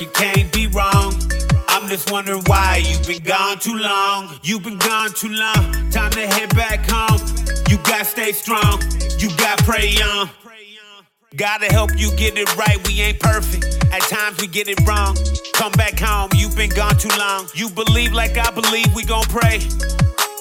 It can't be wrong. I'm just wondering why you've been gone too long. You've been gone too long. Time to head back home. You gotta stay strong. You gotta pray on. Gotta help you get it right. We ain't perfect. At times we get it wrong. Come back home. You've been gone too long. You believe like I believe. We gon' pray.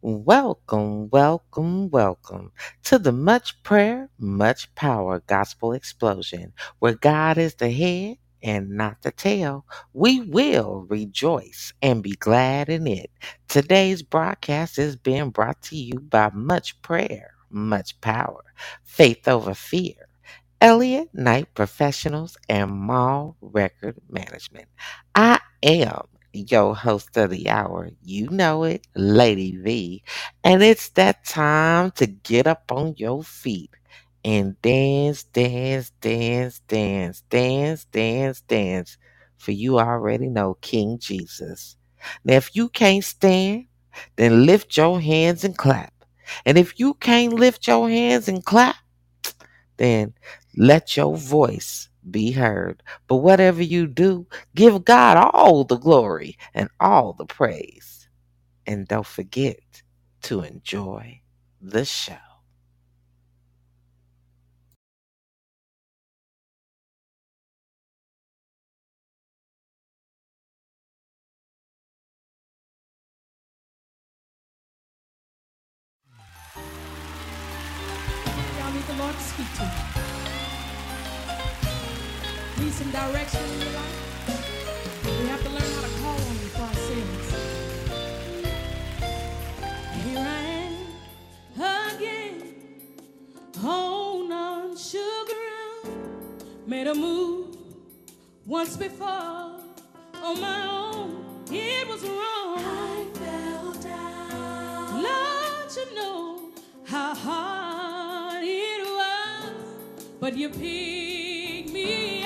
Welcome, welcome, welcome to the Much Prayer, Much Power Gospel Explosion, where God is the head and not the tail. We will rejoice and be glad in it. Today's broadcast is being brought to you by Much Prayer, Much Power, Faith Over Fear. Elliott Knight Professionals and Mall Record Management. I am your host of the hour. You know it, Lady V. And it's that time to get up on your feet and dance, dance, dance, dance, dance, dance, dance. For you already know King Jesus. Now, if you can't stand, then lift your hands and clap. And if you can't lift your hands and clap, then let your voice be heard. But whatever you do, give God all the glory and all the praise. And don't forget to enjoy the show. Y'all need the Lord to speak to you. Need some direction in your life? We have to learn how to call on you for ourselves. Here I am again, on on sugar made a move once before on my own. It was wrong. I fell down. Lord, you know how hard it was, but you picked me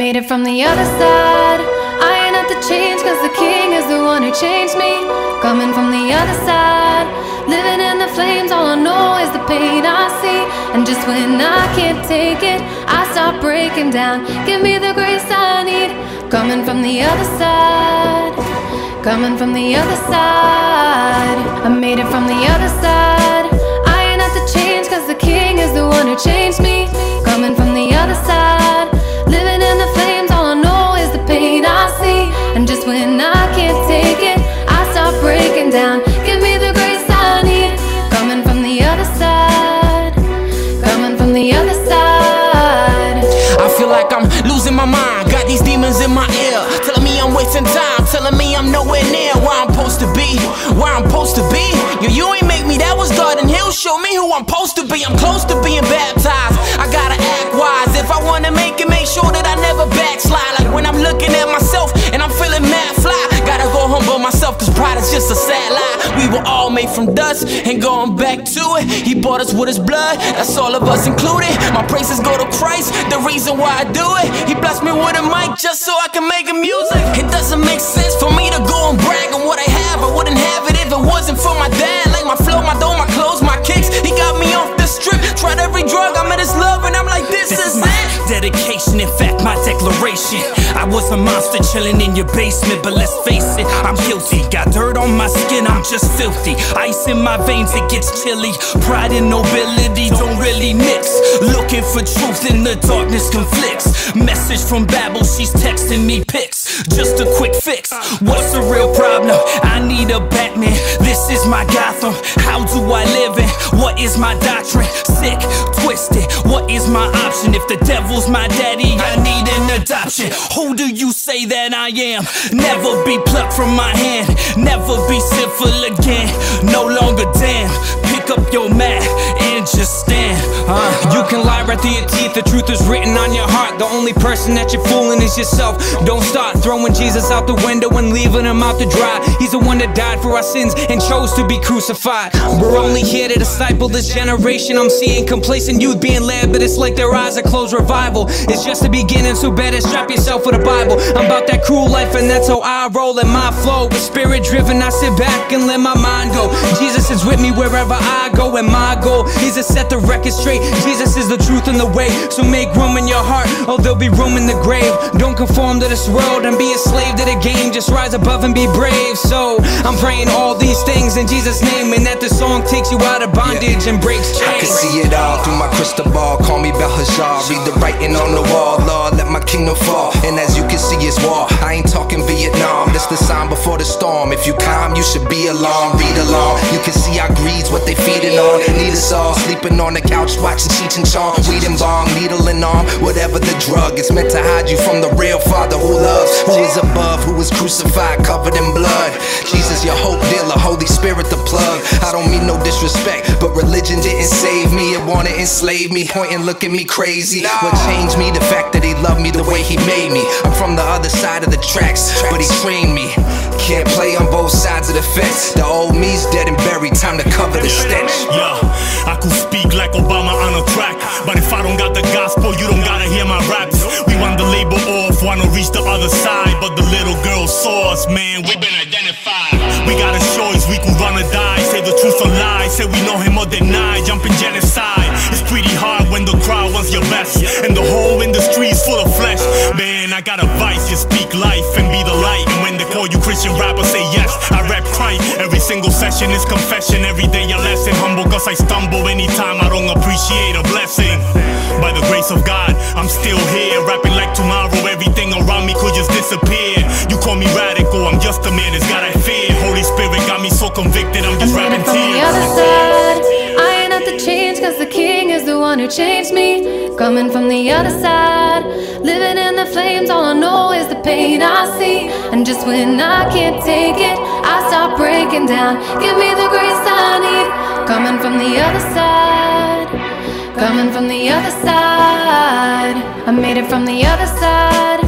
made it from the other side. I ain't have to change, cause the king is the one who changed me. Coming from the other side, living in the flames, all I know is the pain I see. And just when I can't take it, I start breaking down. Give me the grace I need. Coming from the other side, coming from the other side. I made it from the other side. I ain't have to change, cause the king is the one who changed me. Coming from the other side, I'm supposed to be. Yo, you ain't make me, that was God, and He'll show me who I'm supposed to be. I'm close to being baptized. Myself, cause pride is just a sad lie. We were all made from dust and going back to it. He bought us with His blood, that's all of us included. My praises go to Christ, the reason why I do it. He blessed me with a mic just so I can make a music. It doesn't make sense for me to go and brag on what I have. I wouldn't have it if it wasn't for my dad. Like my flow, my dough, my clothes, my kicks. He got me off strip. Tried every drug, I met his love, and I'm like, this, This is is my it. dedication, in fact, my declaration. I was a monster chilling in your basement, but let's face it, I'm guilty. Got dirt on my skin, I'm just filthy. Ice in my veins, it gets chilly. Pride and nobility don't really mix. Looking for truth in the darkness conflicts. Message from Babel, she's texting me pics. Just a quick fix. What's the real problem? I need a Batman. This is my Gotham. How do I live in? What is my doctrine? Sick, twisted. What is my option? If the devil's my daddy, I need an adoption. Who do you say that I am? Never be plucked from my hand. Never be sinful again. No longer damn. Up your mat and just stand. Uh, You can lie right through your teeth, the truth is written on your heart. The only person that you're fooling is yourself. Don't start throwing Jesus out the window and leaving him out to dry. He's the one that died for our sins and chose to be crucified. We're only here to disciple this generation. I'm seeing complacent youth being led, but it's like their eyes are closed. Revival It's just the beginning, so better strap yourself with a Bible. I'm about that cruel life, and that's how I roll in my flow. Spirit driven, I sit back and let my mind go. Jesus is with me wherever I go, and my goal is to set the record straight. Jesus is the truth and the way, so make room in your heart, or there'll be room in the grave. Don't conform to this world and be a slave to the game. Just rise above and be brave. So I'm praying all these things in Jesus' name, and that the song takes you out of bondage and breaks chains. I can see it all through my crystal ball. Call me Belshazzar. Read the writing on the wall. Lord, Let my kingdom fall. And as you can see, it's war. I ain't talking Vietnam. This the sign before the storm. If you calm, you should be alarmed. Read along. You can see our greed's what they feeding on. Need us all sleeping on the couch, watching Cheech and Chong. Weed and bong, needle and arm. Whatever the drug, it's meant to hide you from the real Father who loves, who is above, who was crucified, covered in blood. Jesus, your hope dealer, Holy Spirit, the plug. I don't mean no disrespect, but religion didn't save me. It wanted to enslave me, point and look at me crazy. What changed me? The fact that he loved me the way he made me. I'm from the other side of the tracks, but he trained me. Can't play on both sides of the fence. The old me's dead and buried, time to cover the stench. Yeah, I could speak like Obama on a track. But if I don't got the gospel, single session is confession. Every day a lesson. Humble cause I stumble anytime I don't appreciate a blessing. By the grace of God, I'm still here. Rapping like tomorrow, everything around me could just disappear. You call me radical, I'm just a man, it's God I fear. Holy Spirit got me so convicted, I'm just I'm rapping from the other side. I ain't have to change cause the king is the one who changed me. Coming from the other side. Living in the flames, all pain I see. And just when I can't take it, I start breaking down. Give me the grace I need. Coming from the other side. Coming from the other side. I made it from the other side.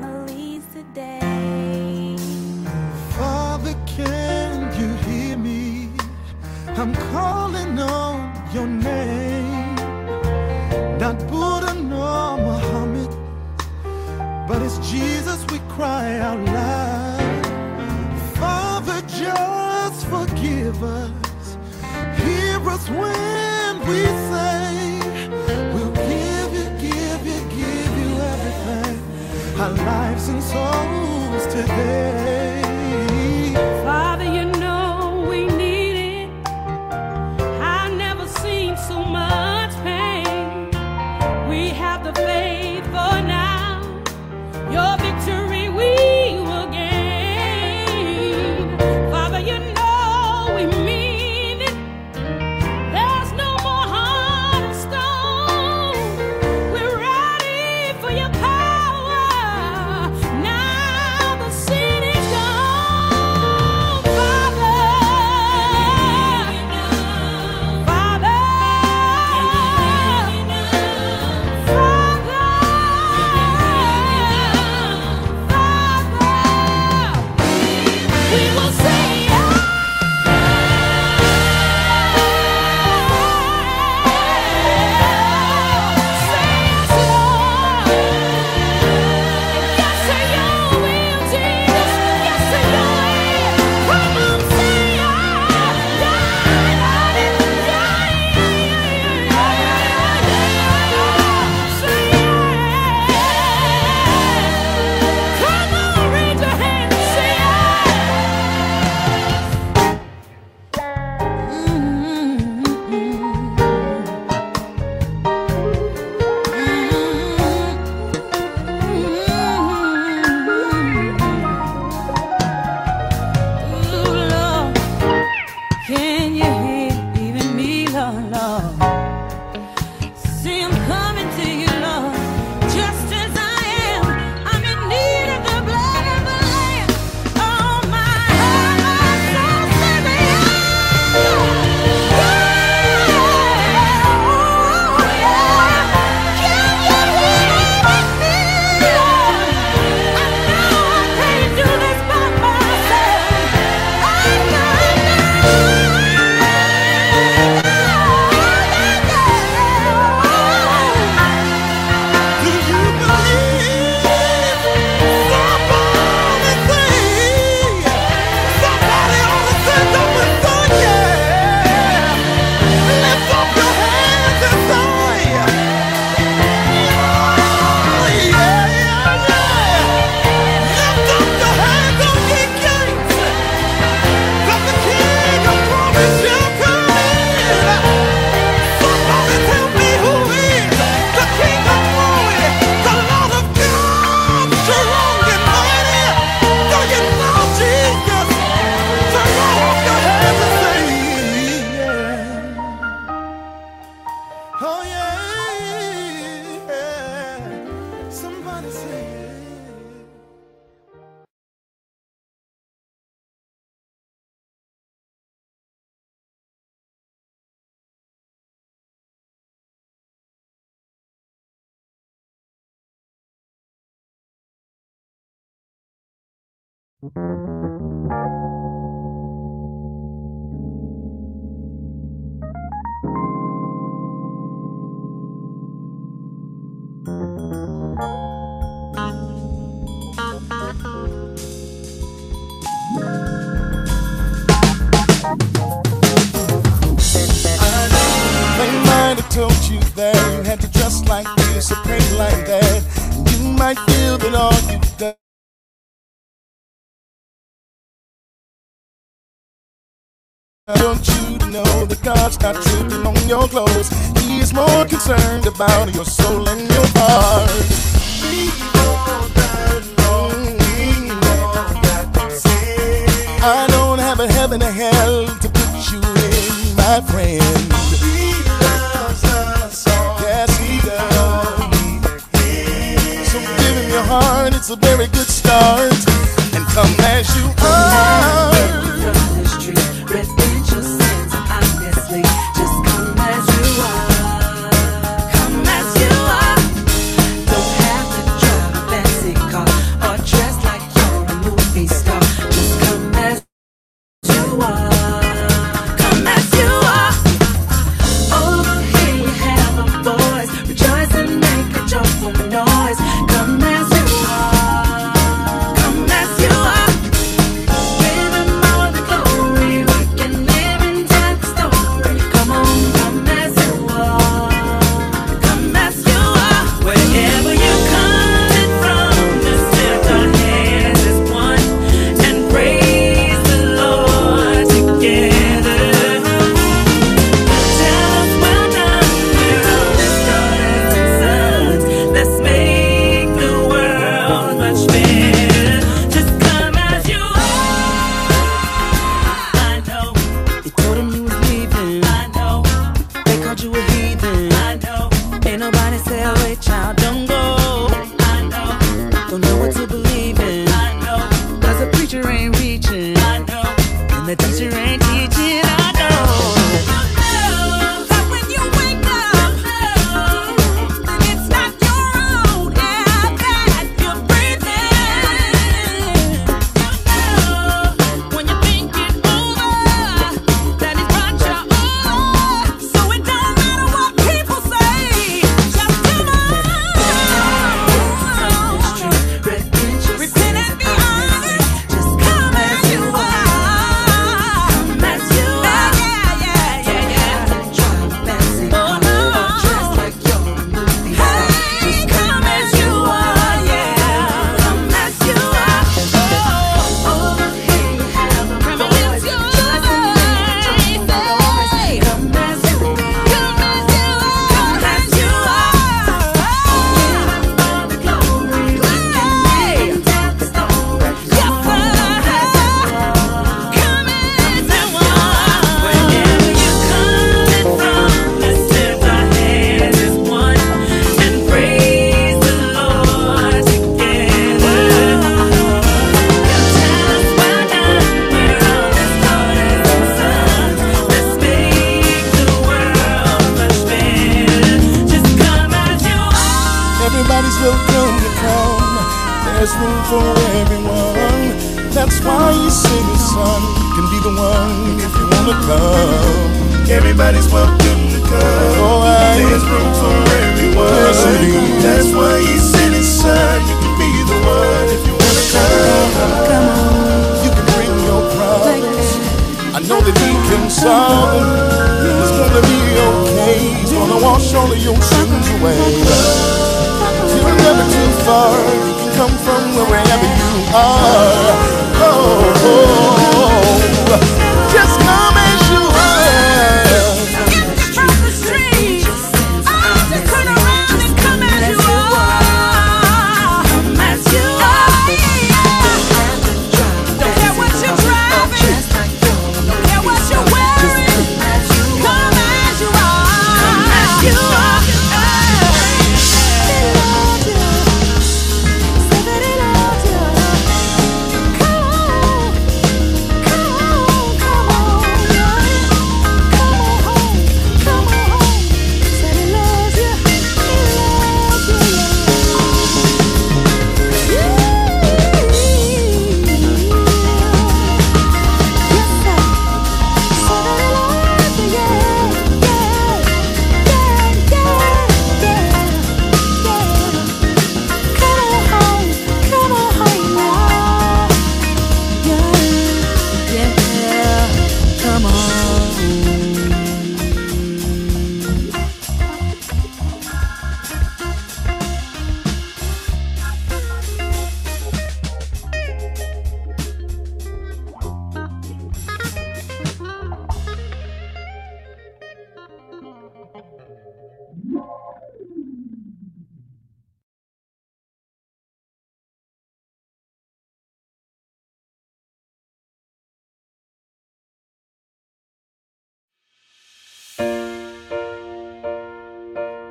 families today. Father, can you hear me? I'm calling on your name. Not Buddha nor Muhammad, but it's Jesus we cry out loud. Father, just forgive us. Hear us when we say. our lives and souls today. told you that you had to dress like this or paint like that. You might feel that all you've done. Don't you know that God's not tripping on your clothes? He is more concerned about your soul and your heart. He I don't have a heaven or hell to put you in, my friend. He loves us all. Yes, he does. So give him your heart, it's a very good start. And come as you are.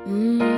Mm.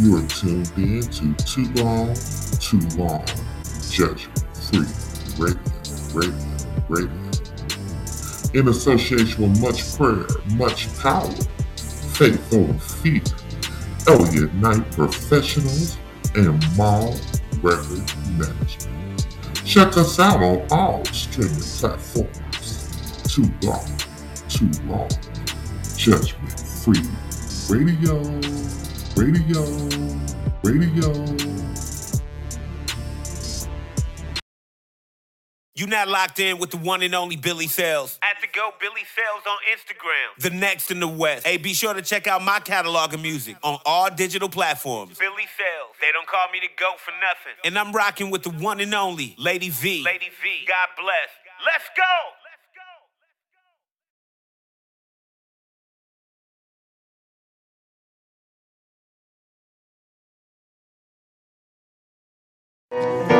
You are tuned in to Too Long, Too Long, Judgment Free Radio, Radio, Radio. In association with much prayer, much power, faith feet, fear, Elliott Knight Professionals, and Mall Record Management. Check us out on all streaming platforms. Too long, too long. Judgment Free Radio. Radio, radio. You not locked in with the one and only Billy Sales. At the go, Billy Sales on Instagram. The next in the West. Hey, be sure to check out my catalog of music on all digital platforms. Billy Sales. They don't call me the GOAT for nothing. And I'm rocking with the one and only Lady V. Lady V. God bless. Let's go! Oh,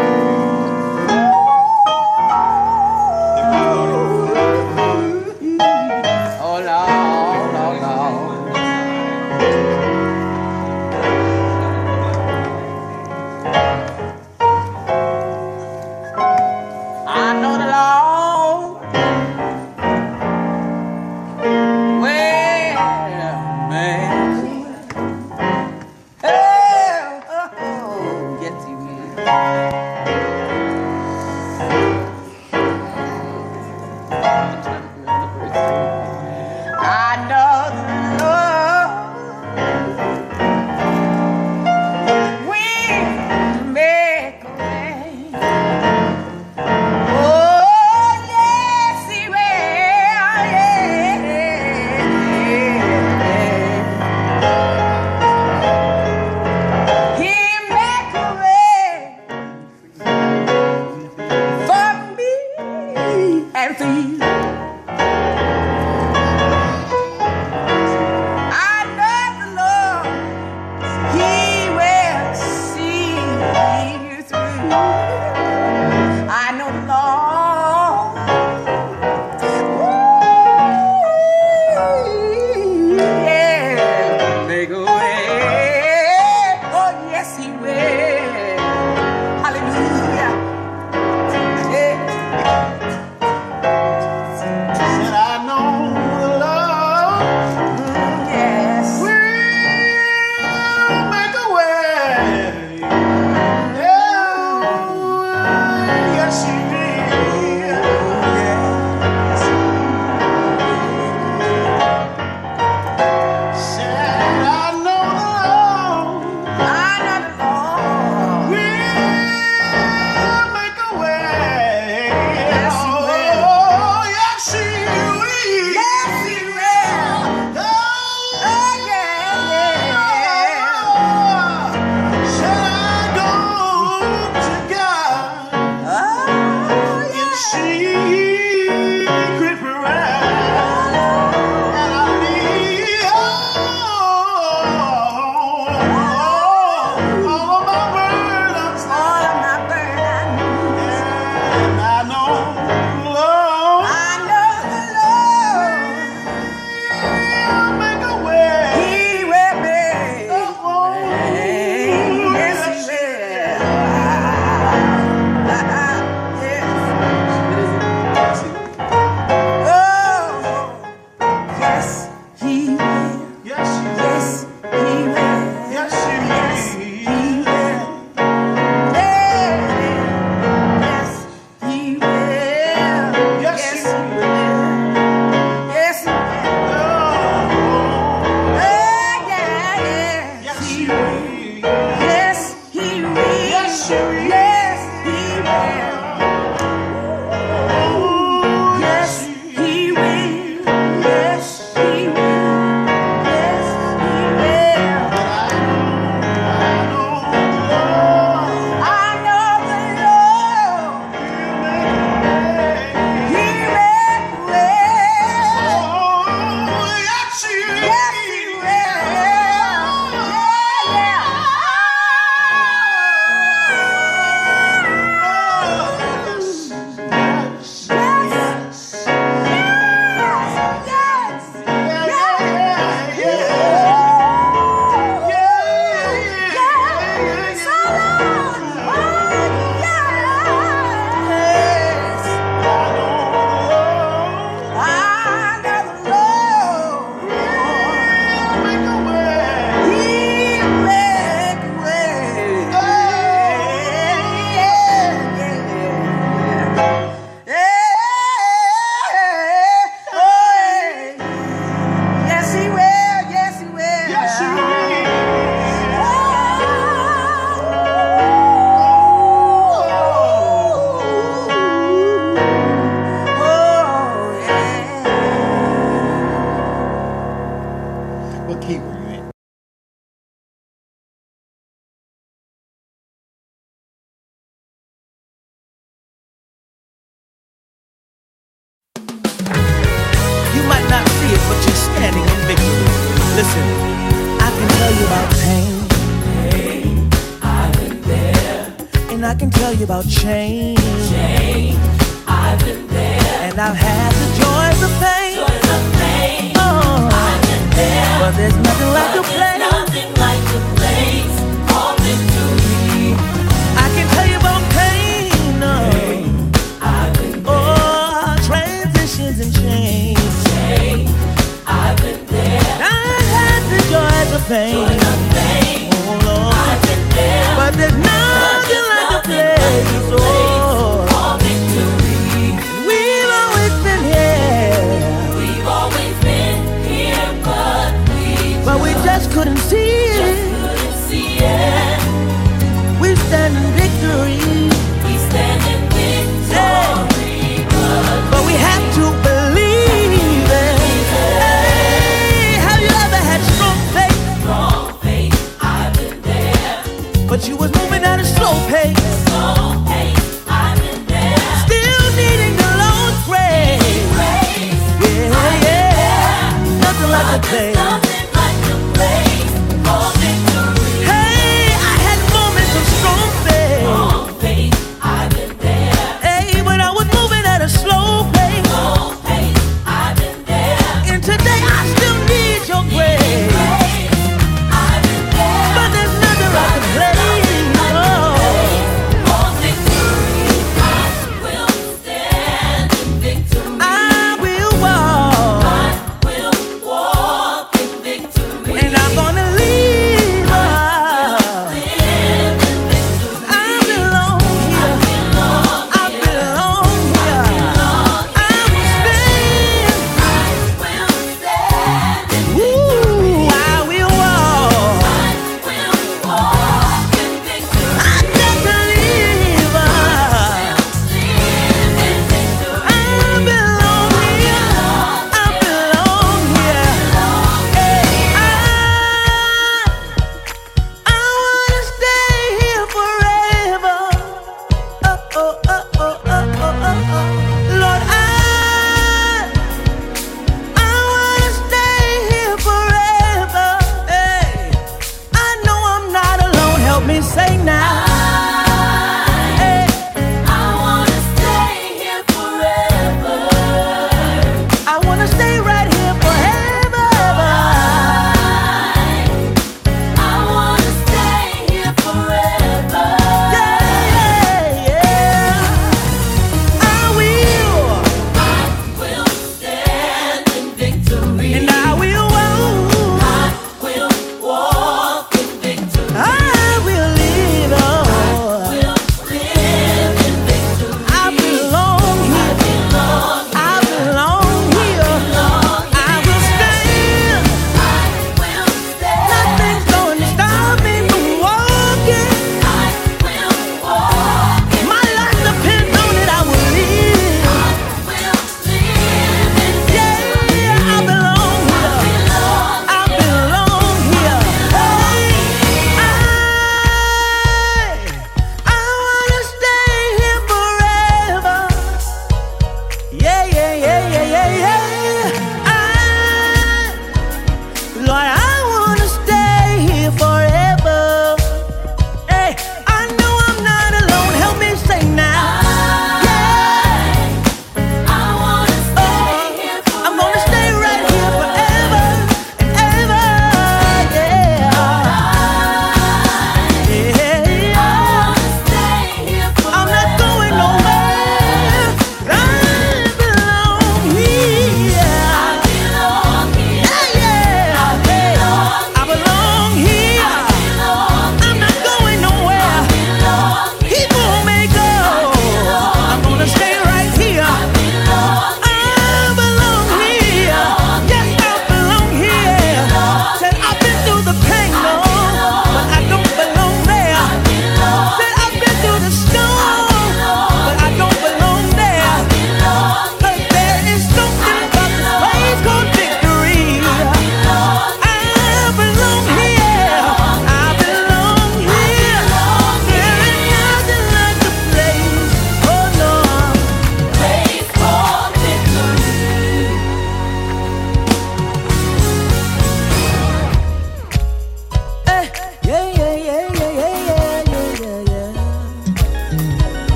Change,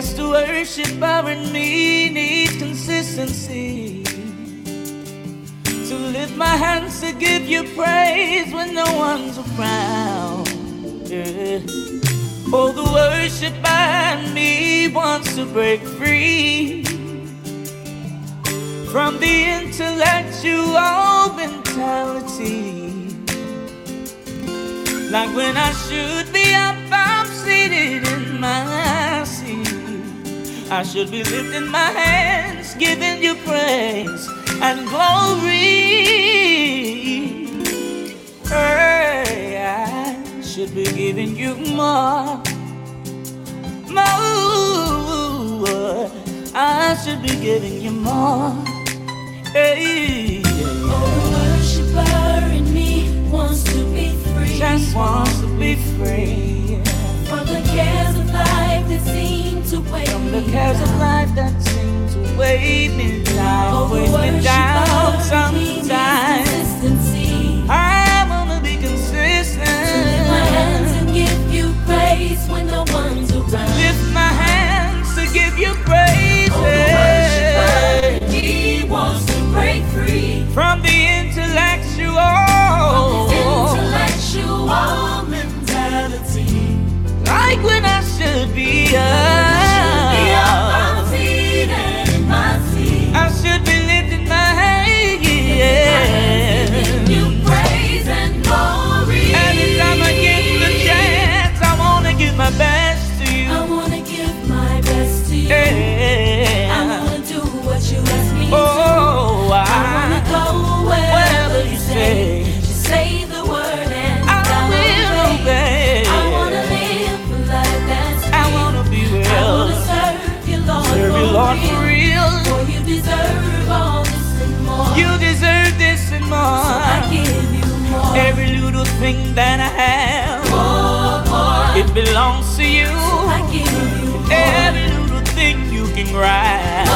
Yes, to worship our me needs consistency. To lift my hands to give you praise when no one's around. Yeah. Oh, the worship in me wants to break free from the intellectual mentality. Like when I should be up, I'm seated in my. I should be lifting my hands, giving you praise and glory. Hey, I should be giving you more, more. I should be giving you more. Hey, The worshiper in me wants to be free. just wants to be free From the cares of life that seem to weigh from the cares of life that seem to weigh me down, weigh me down. in me needs Sometimes. I wanna be consistent. Lift my hands and give you praise when no one's around. Lift my hands to give you praise. Oh, worshiper wants to break free From the intellectual. from intellectual mentality. Like when I should be Should Yeah. I wanna do what you ask me Oh, to. I I, wanna go wherever wherever you say. say. Just say the word and I I'll will obey. I wanna live a life that's I wanna be I wanna serve you, Lord, Serve you, for Lord, for real. For you deserve all this and more. You deserve this and so I give you more. Every little thing that I have, more, more. it belongs to you. Can grab,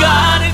God,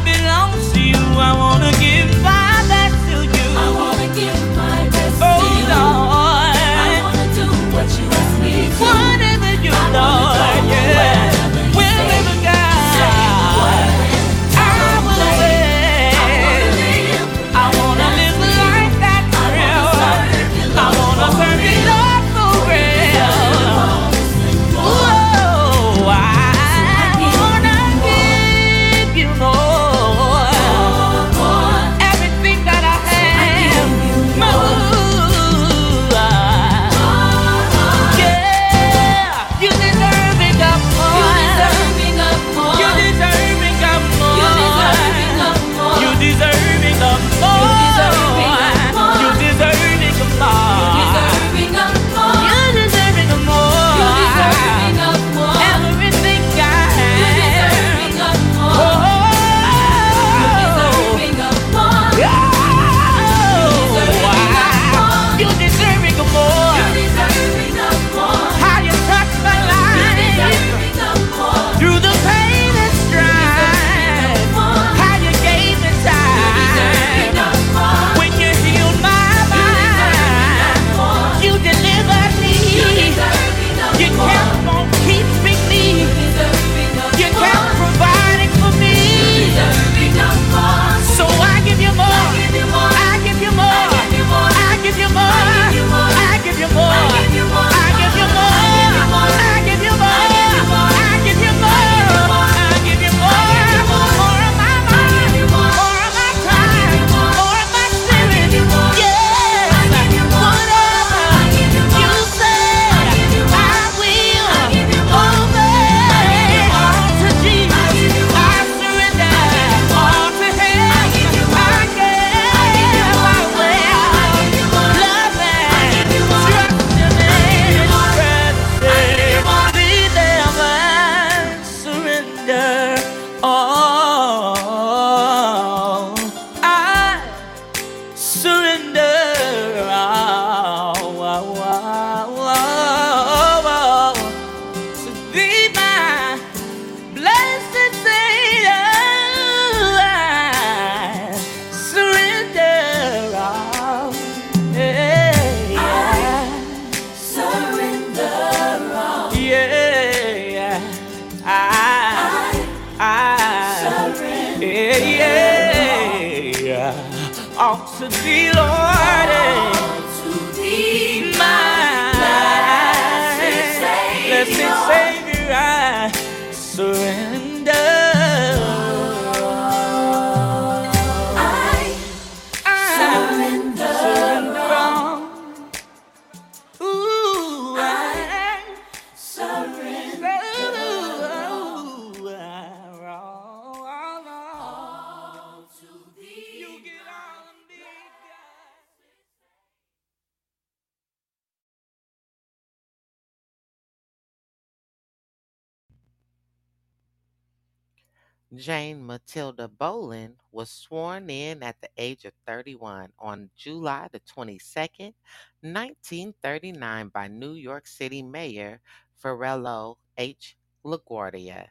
31 on July the 22nd, 1939 by New York City Mayor Fiorello H. LaGuardia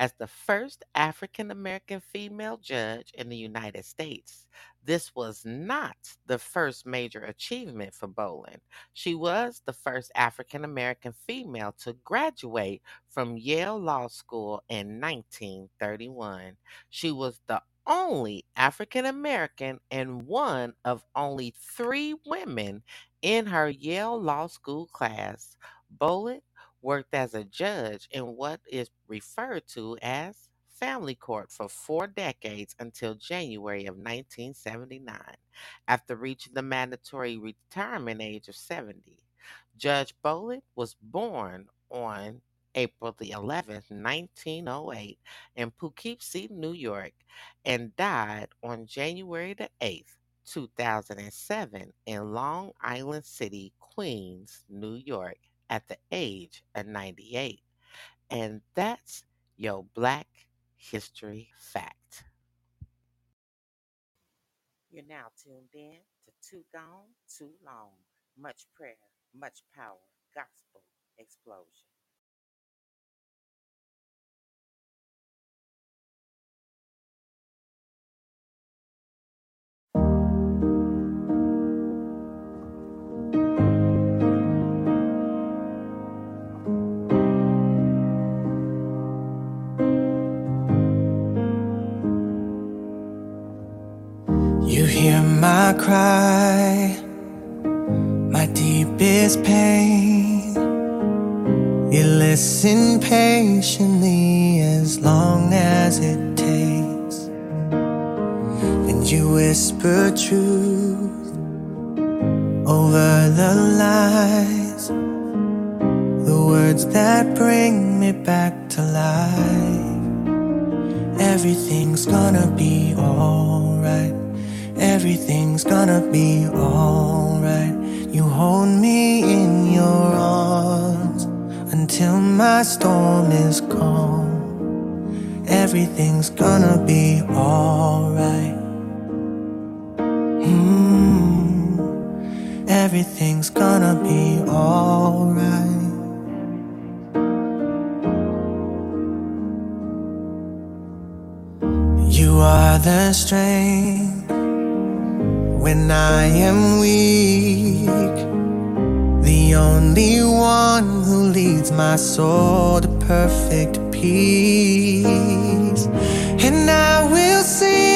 as the first African American female judge in the United States. This was not the first major achievement for Bolin. She was the first African American female to graduate from Yale Law School in 1931. She was the only African American and one of only three women in her Yale Law School class. Bolin worked as a judge in what is referred to as family court for four decades until January of 1979, after reaching the mandatory retirement age of 70. Judge Bolin was born on April the 11th, 1908, in Poughkeepsie, New York, and died on January the 8th, 2007, in Long Island City, Queens, New York, at the age of 98. And that's your Black History Fact. You're now tuned in to Too Gone, Too Long. Much prayer, much power, gospel explosion. My cry, my deepest pain. You listen patiently as long as it takes. And you whisper truth over the lies. The words that bring me back to life. Everything's gonna be alright. Everything's gonna be alright. You hold me in your arms until my storm is calm. Everything's gonna be alright. Mm, everything's gonna be alright. You are the strength when I am weak. The only one who leads my soul to perfect peace. And I will sing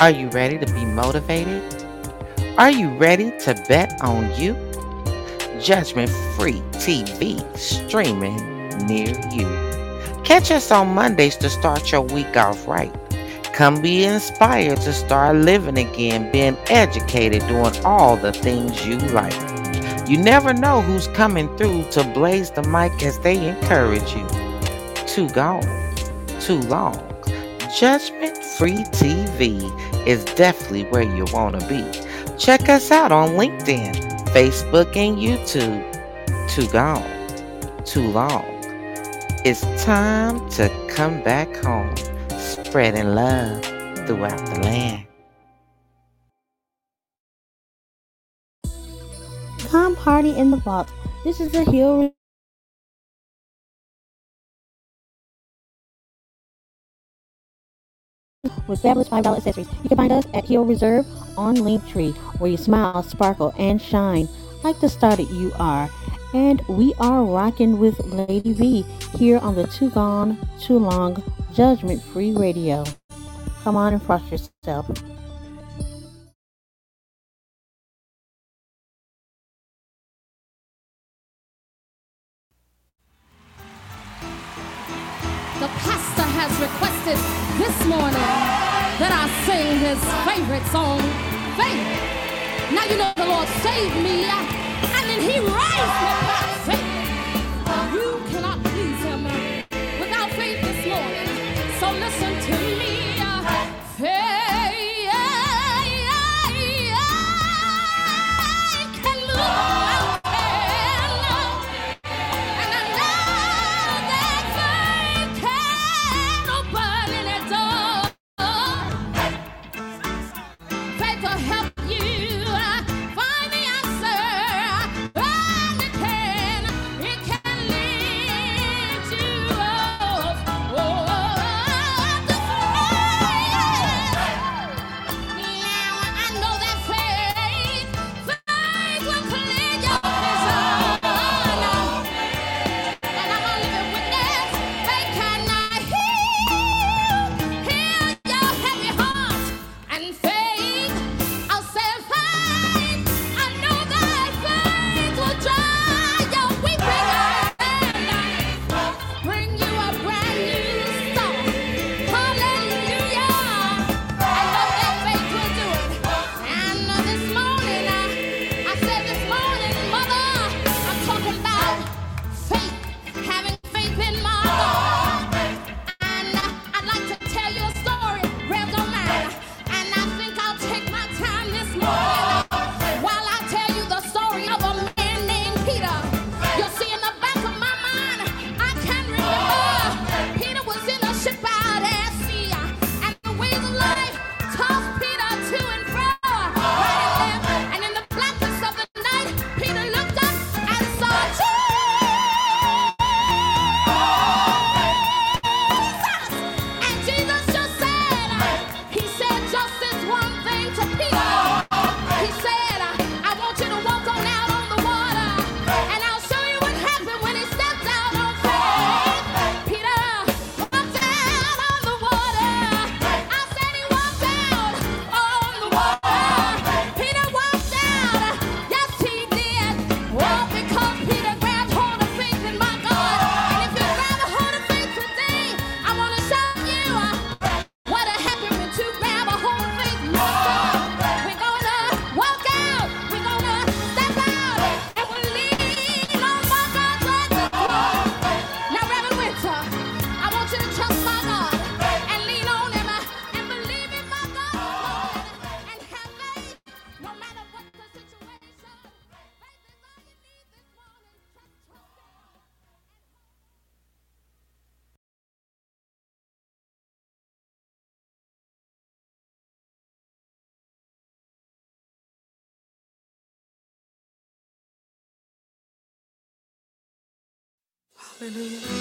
Are you ready to be motivated? Are you ready to bet on you? Judgment Free TV streaming near you. Catch us on Mondays to start your week off right. Come be inspired to start living again, being educated, doing all the things you like. You never know who's coming through to blaze the mic as they encourage you. Too gone, too long. Judgment Free TV is definitely where you want to be. Check us out on LinkedIn, Facebook, and YouTube. Too gone, too long. It's time to come back home, spreading love throughout the land. Come party in the vault. This is a hill. With fabulous $5 accessories. You can find us at Hill Reserve on Linktree, where you smile, sparkle, and shine like the star that you are. And we are rocking with Lady V here on the Too Gone, Too Long Judgment Free Radio. Come on and frost yourself. The pastor has requested this morning that I sing his favorite song, Faith. Now you know the Lord saved me, and then he raised me Let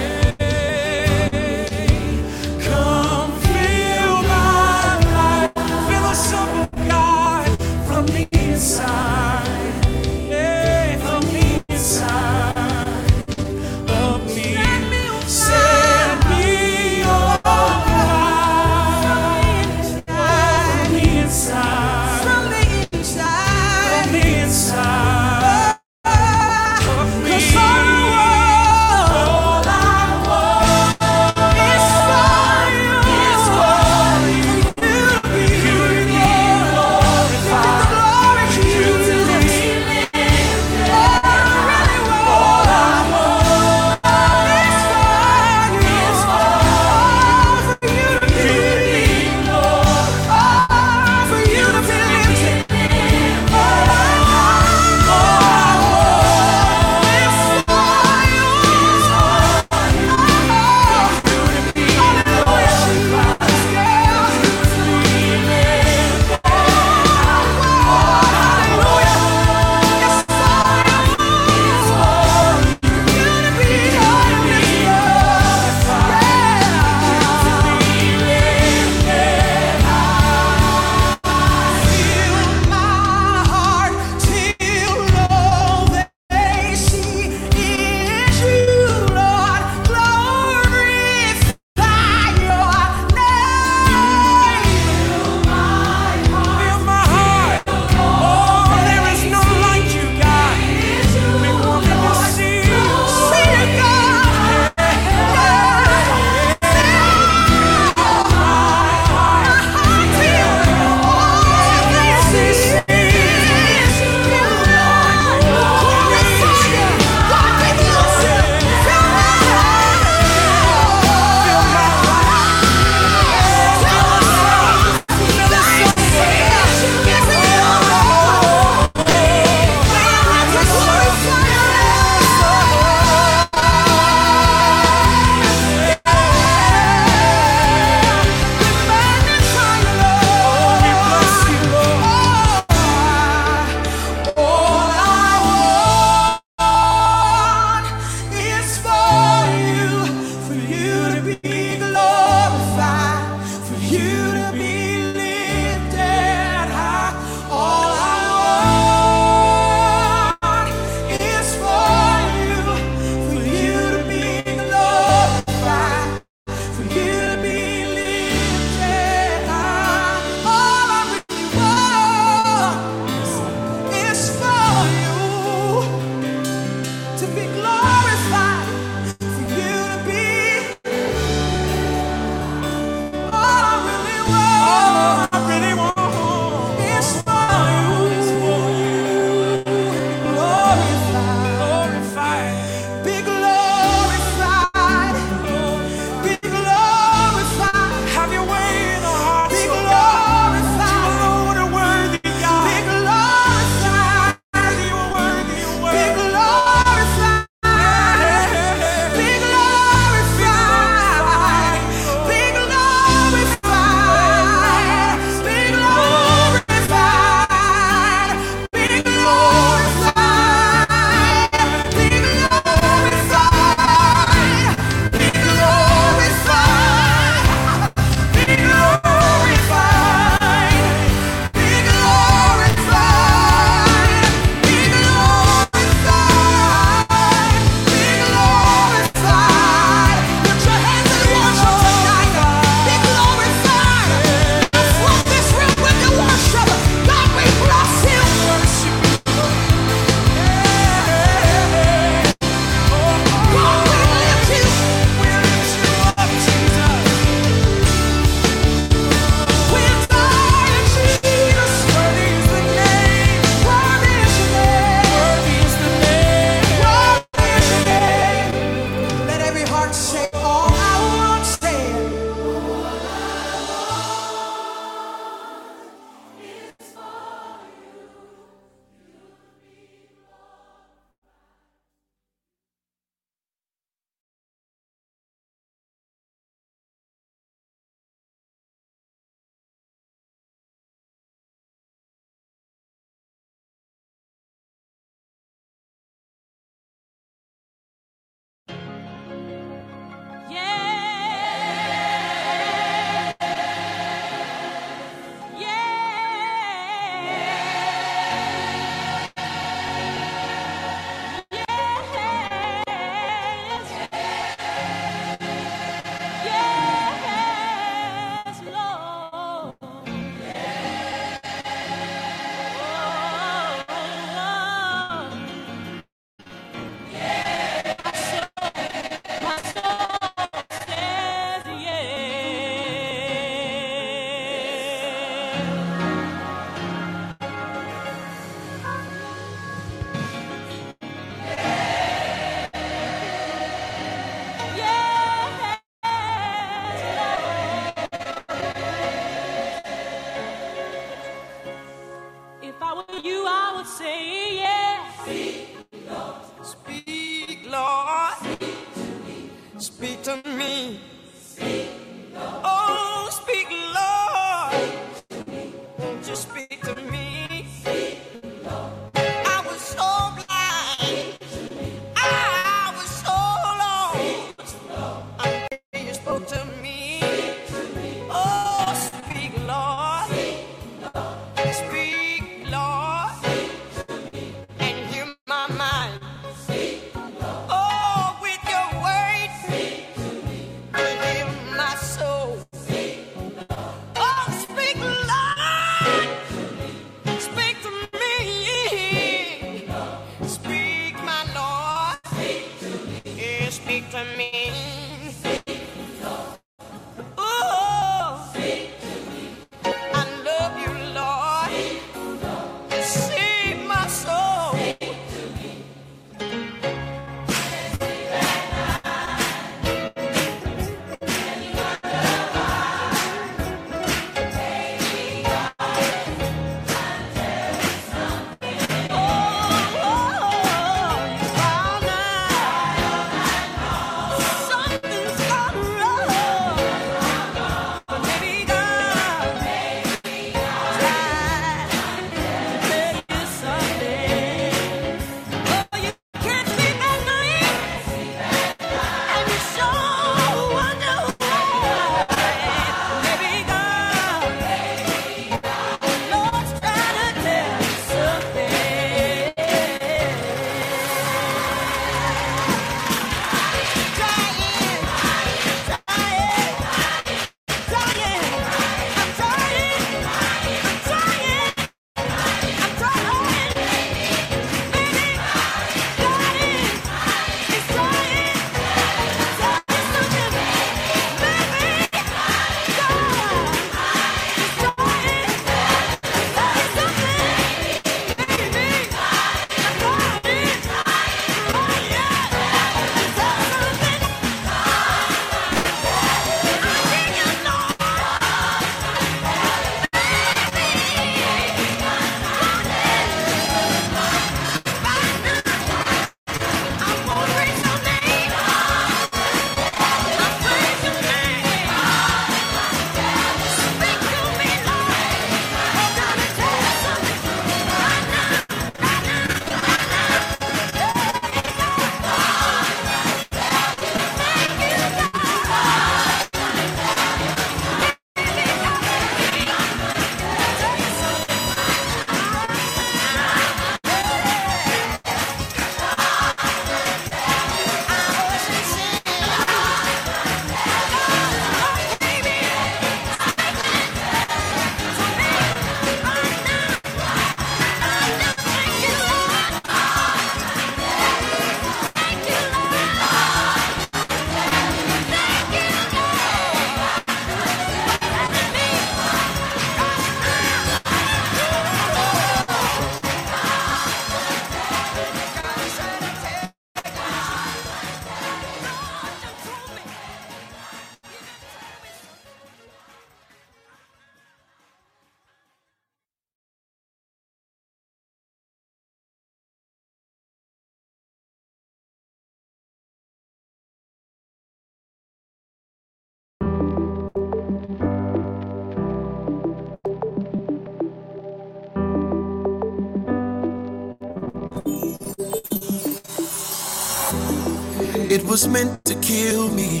was meant to kill me,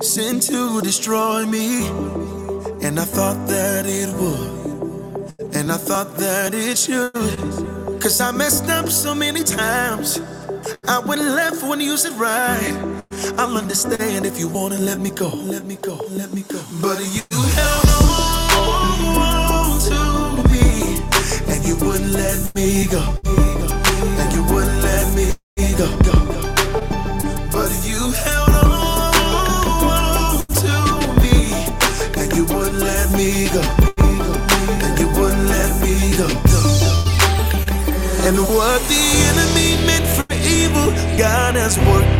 sent to destroy me. And I thought that it would, and I thought that it should. Cause I messed up so many times. I went left when you said right. I'll understand if you wanna let me go, let me go, let me go. But you help. has worked.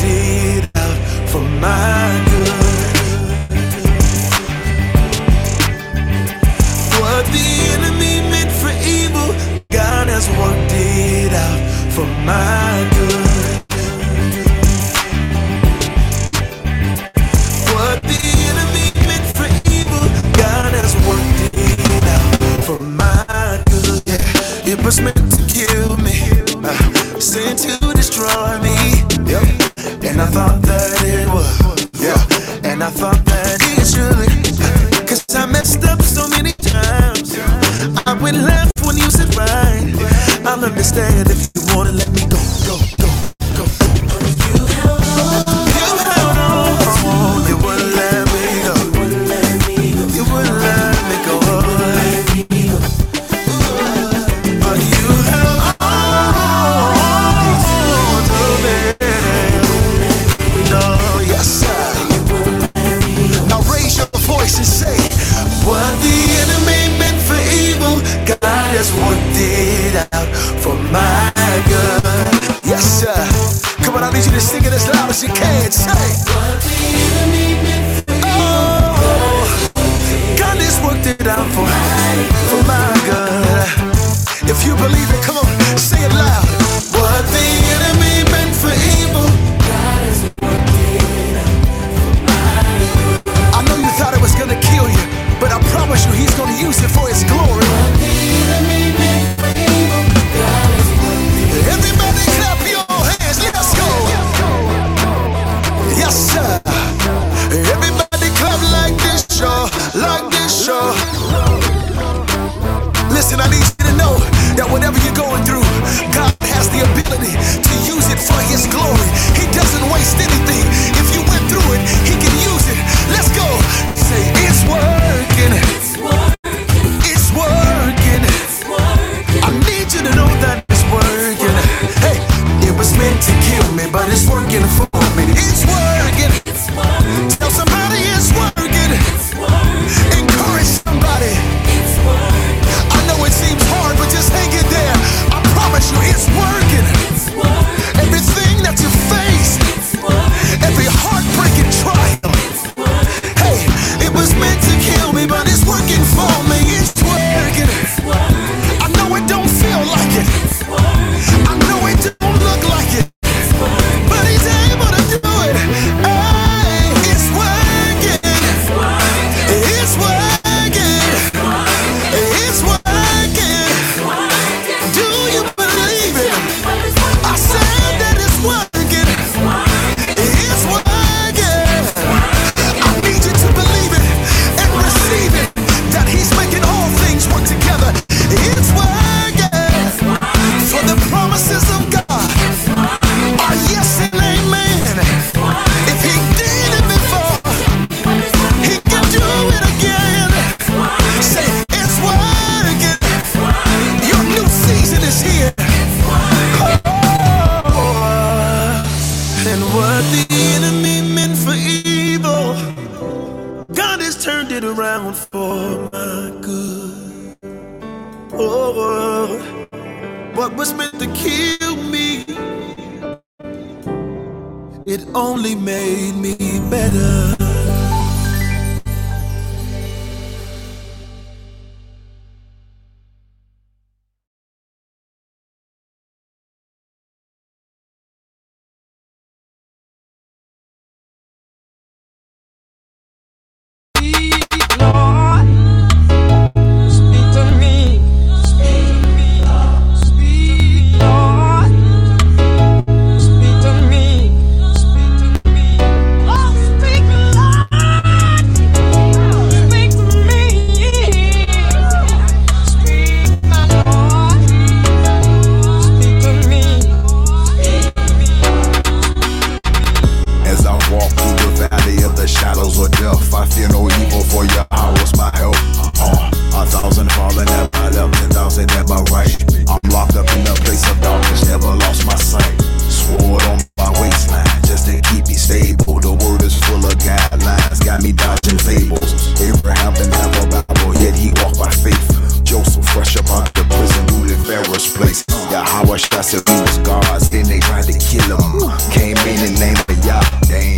scars, then they tried to kill him. Came in the name of y'all. they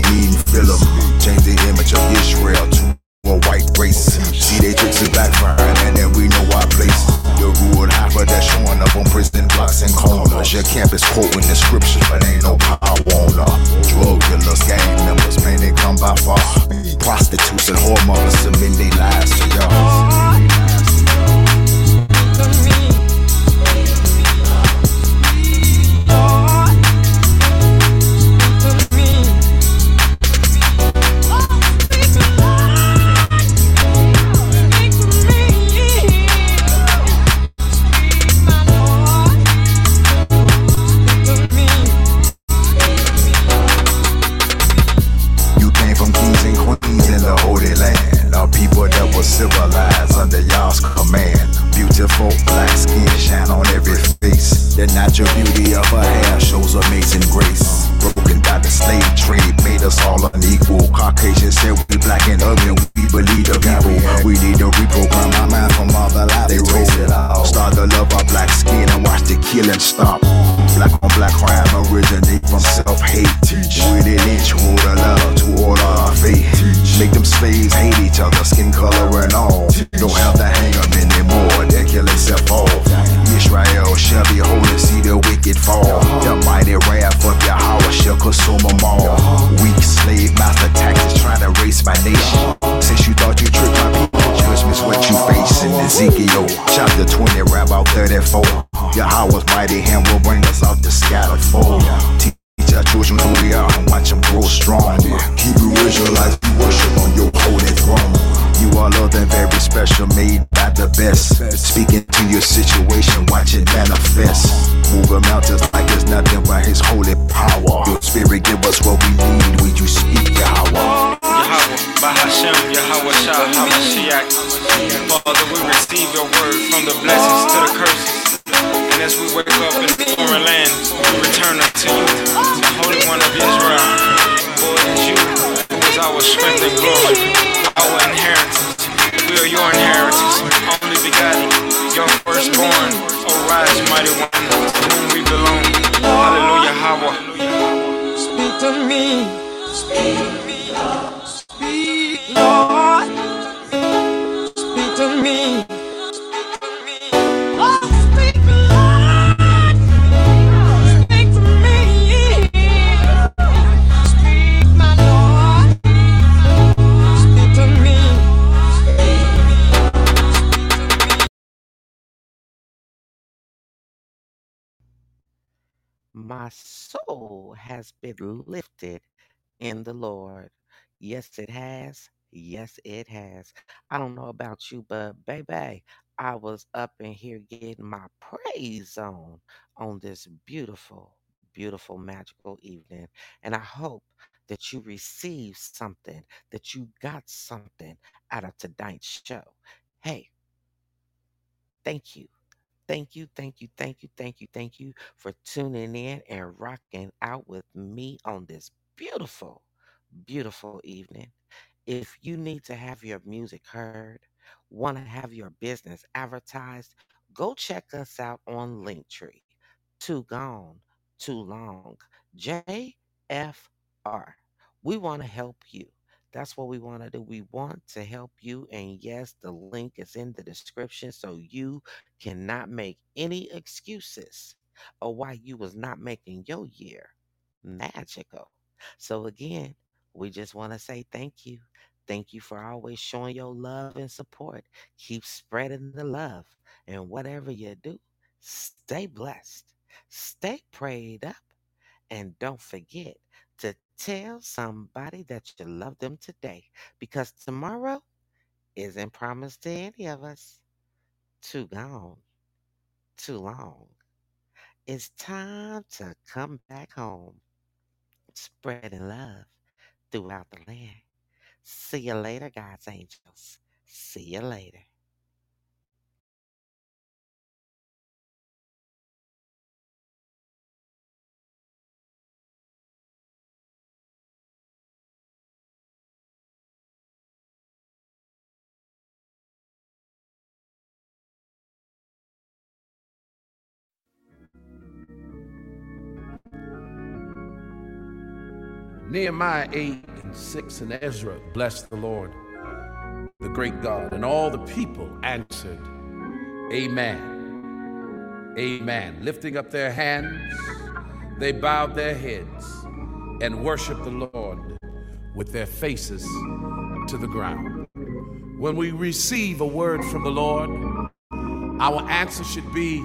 about you, but baby, I was up in here getting my praise on on this beautiful, beautiful, magical evening. And I hope that you received something, that you got something out of tonight's show. Hey, thank you. Thank you, thank you, thank you, thank you, thank you for tuning in and rocking out with me on this beautiful, beautiful evening. If you need to have your music heard, want to have your business advertised, go check us out on Linktree. Too gone, too long. JFR. We want to help you. That's what we want to do. We want to help you. And yes, the link is in the description so you cannot make any excuses of why you was not making your year magical. So again, we just want to say thank you. Thank you for always showing your love and support. Keep spreading the love. And whatever you do, stay blessed. Stay prayed up. And don't forget to tell somebody that you love them today because tomorrow isn't promised to any of us. Too gone, too long. It's time to come back home, spreading love throughout the land. See you later, God's angels. See you later. Nehemiah 8 and 6 and Ezra blessed the Lord, the great God, and all the people answered, Amen. Amen. Lifting up their hands, they bowed their heads and worshiped the Lord with their faces to the ground. When we receive a word from the Lord, our answer should be,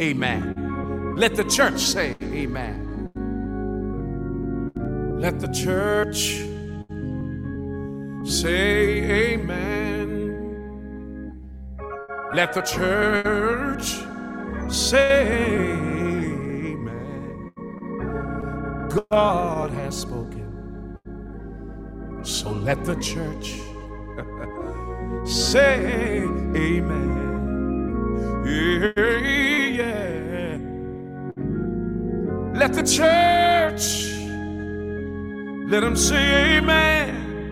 Amen. Let the church say, Amen. Let the church say amen. Let the church say amen. God has spoken. So let the church say amen. Yeah. Let the church let them say amen.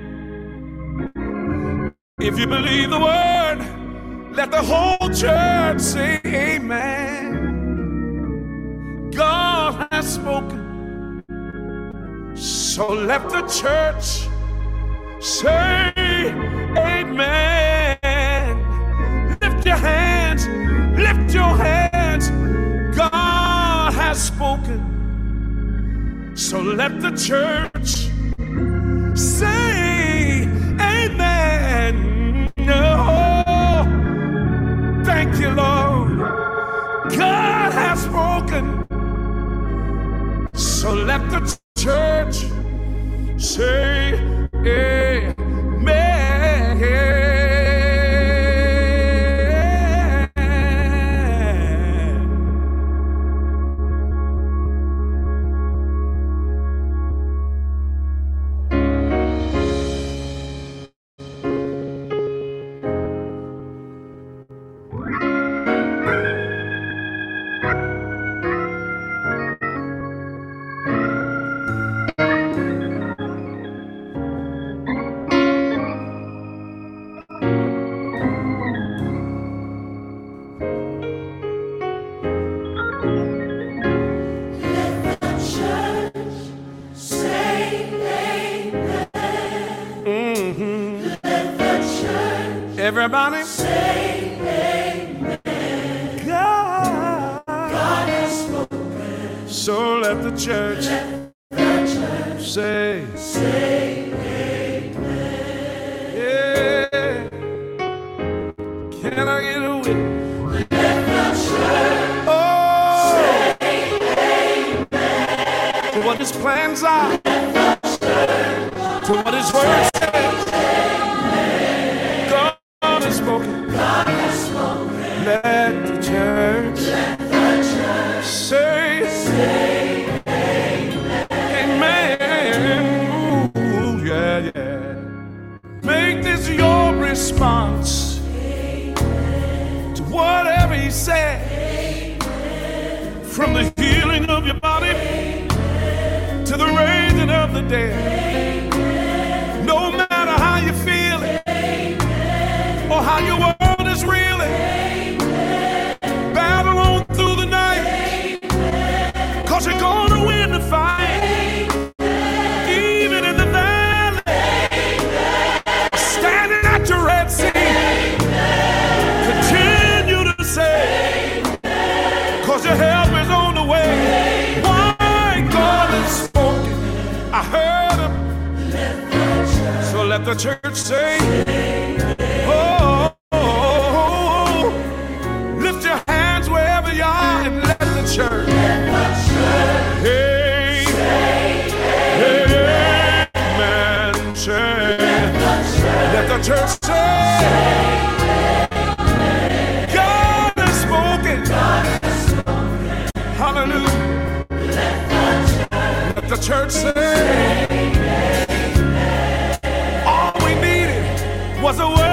If you believe the word, let the whole church say amen. God has spoken. So let the church say amen. Lift your hands, lift your hands. God has spoken. So let the church left the was a word.